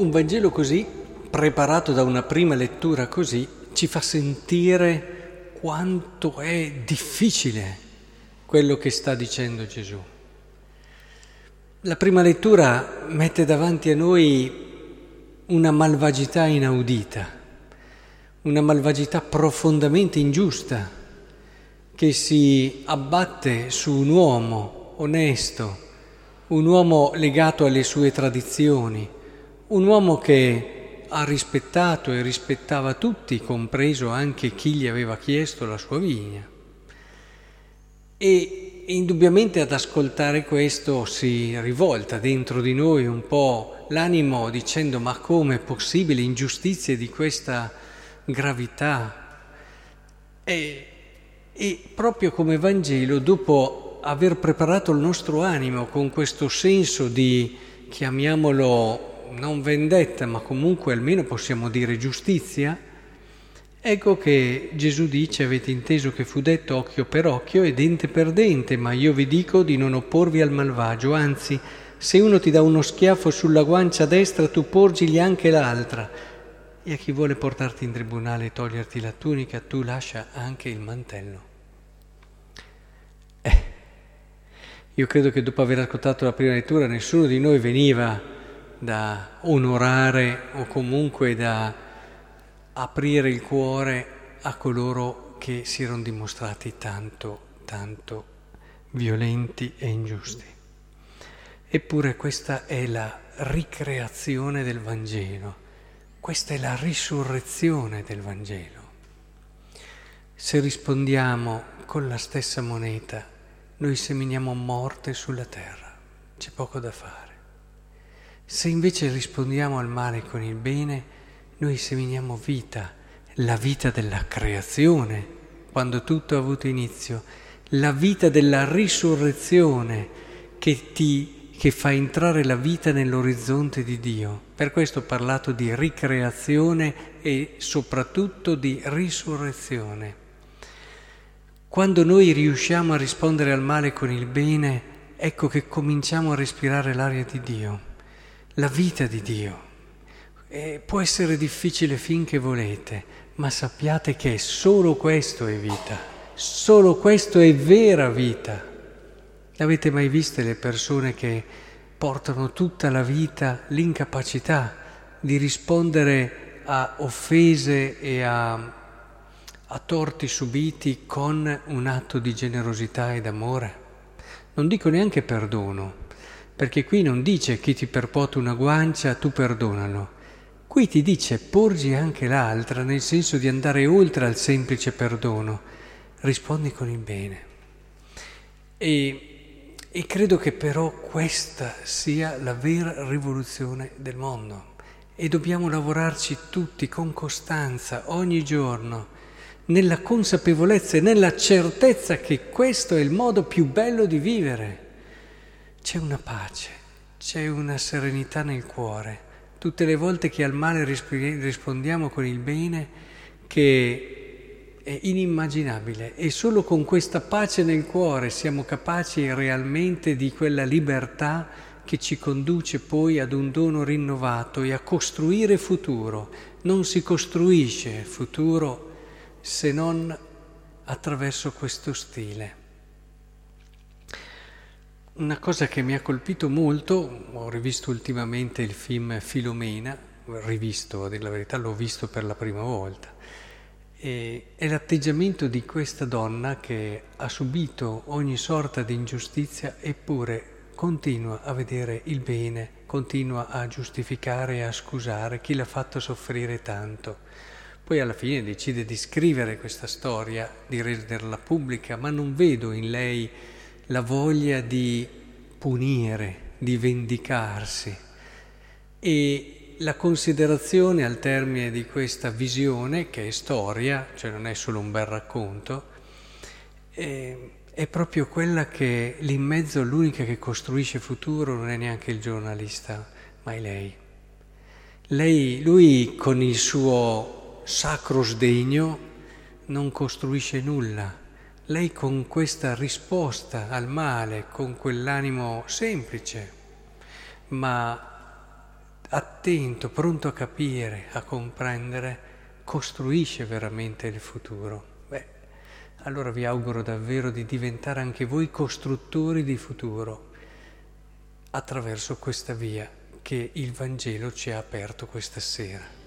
un Vangelo così, preparato da una prima lettura così, ci fa sentire quanto è difficile quello che sta dicendo Gesù. La prima lettura mette davanti a noi una malvagità inaudita, una malvagità profondamente ingiusta che si abbatte su un uomo onesto, un uomo legato alle sue tradizioni, un uomo che ha rispettato e rispettava tutti, compreso anche chi gli aveva chiesto la sua vigna. E indubbiamente ad ascoltare questo si rivolta dentro di noi un po' l'animo dicendo ma come è possibile ingiustizie di questa gravità? E, e proprio come Vangelo, dopo aver preparato il nostro animo con questo senso di, chiamiamolo non vendetta, ma comunque almeno possiamo dire giustizia, ecco che Gesù dice, avete inteso che fu detto occhio per occhio e dente per dente, ma io vi dico di non opporvi al malvagio, anzi, se uno ti dà uno schiaffo sulla guancia destra, tu porgigli anche l'altra. E a chi vuole portarti in tribunale e toglierti la tunica, tu lascia anche il mantello. Eh, io credo che dopo aver ascoltato la prima lettura nessuno di noi veniva da onorare o comunque da aprire il cuore a coloro che si erano dimostrati tanto, tanto violenti e ingiusti. Eppure questa è la ricreazione del Vangelo, questa è la risurrezione del Vangelo. Se rispondiamo con la stessa moneta, noi seminiamo morte sulla terra, c'è poco da fare. Se invece rispondiamo al male con il bene, noi seminiamo vita, la vita della creazione, quando tutto ha avuto inizio, la vita della risurrezione che ti che fa entrare la vita nell'orizzonte di Dio. Per questo ho parlato di ricreazione e soprattutto di risurrezione. Quando noi riusciamo a rispondere al male con il bene, ecco che cominciamo a respirare l'aria di Dio la vita di Dio. E può essere difficile finché volete, ma sappiate che solo questo è vita, solo questo è vera vita. Avete mai viste le persone che portano tutta la vita l'incapacità di rispondere a offese e a, a torti subiti con un atto di generosità ed amore? Non dico neanche perdono, perché qui non dice chi ti perpota una guancia, tu perdonalo. Qui ti dice porgi anche l'altra, nel senso di andare oltre al semplice perdono. Rispondi con il bene. E, e credo che però questa sia la vera rivoluzione del mondo. E dobbiamo lavorarci tutti con costanza, ogni giorno, nella consapevolezza e nella certezza che questo è il modo più bello di vivere c'è una pace, c'è una serenità nel cuore. Tutte le volte che al male rispondiamo con il bene, che è inimmaginabile e solo con questa pace nel cuore siamo capaci realmente di quella libertà che ci conduce poi ad un dono rinnovato e a costruire futuro. Non si costruisce futuro se non attraverso questo stile. Una cosa che mi ha colpito molto, ho rivisto ultimamente il film Filomena, rivisto, a dire la verità l'ho visto per la prima volta, e è l'atteggiamento di questa donna che ha subito ogni sorta di ingiustizia eppure continua a vedere il bene, continua a giustificare e a scusare chi l'ha fatto soffrire tanto. Poi alla fine decide di scrivere questa storia, di renderla pubblica, ma non vedo in lei la voglia di punire, di vendicarsi e la considerazione al termine di questa visione, che è storia, cioè non è solo un bel racconto, è, è proprio quella che lì in mezzo l'unica che costruisce futuro non è neanche il giornalista, ma è lei. Lei, lui con il suo sacro sdegno non costruisce nulla, lei con questa risposta al male, con quell'animo semplice, ma attento, pronto a capire, a comprendere, costruisce veramente il futuro. Beh, allora vi auguro davvero di diventare anche voi costruttori di futuro attraverso questa via che il Vangelo ci ha aperto questa sera.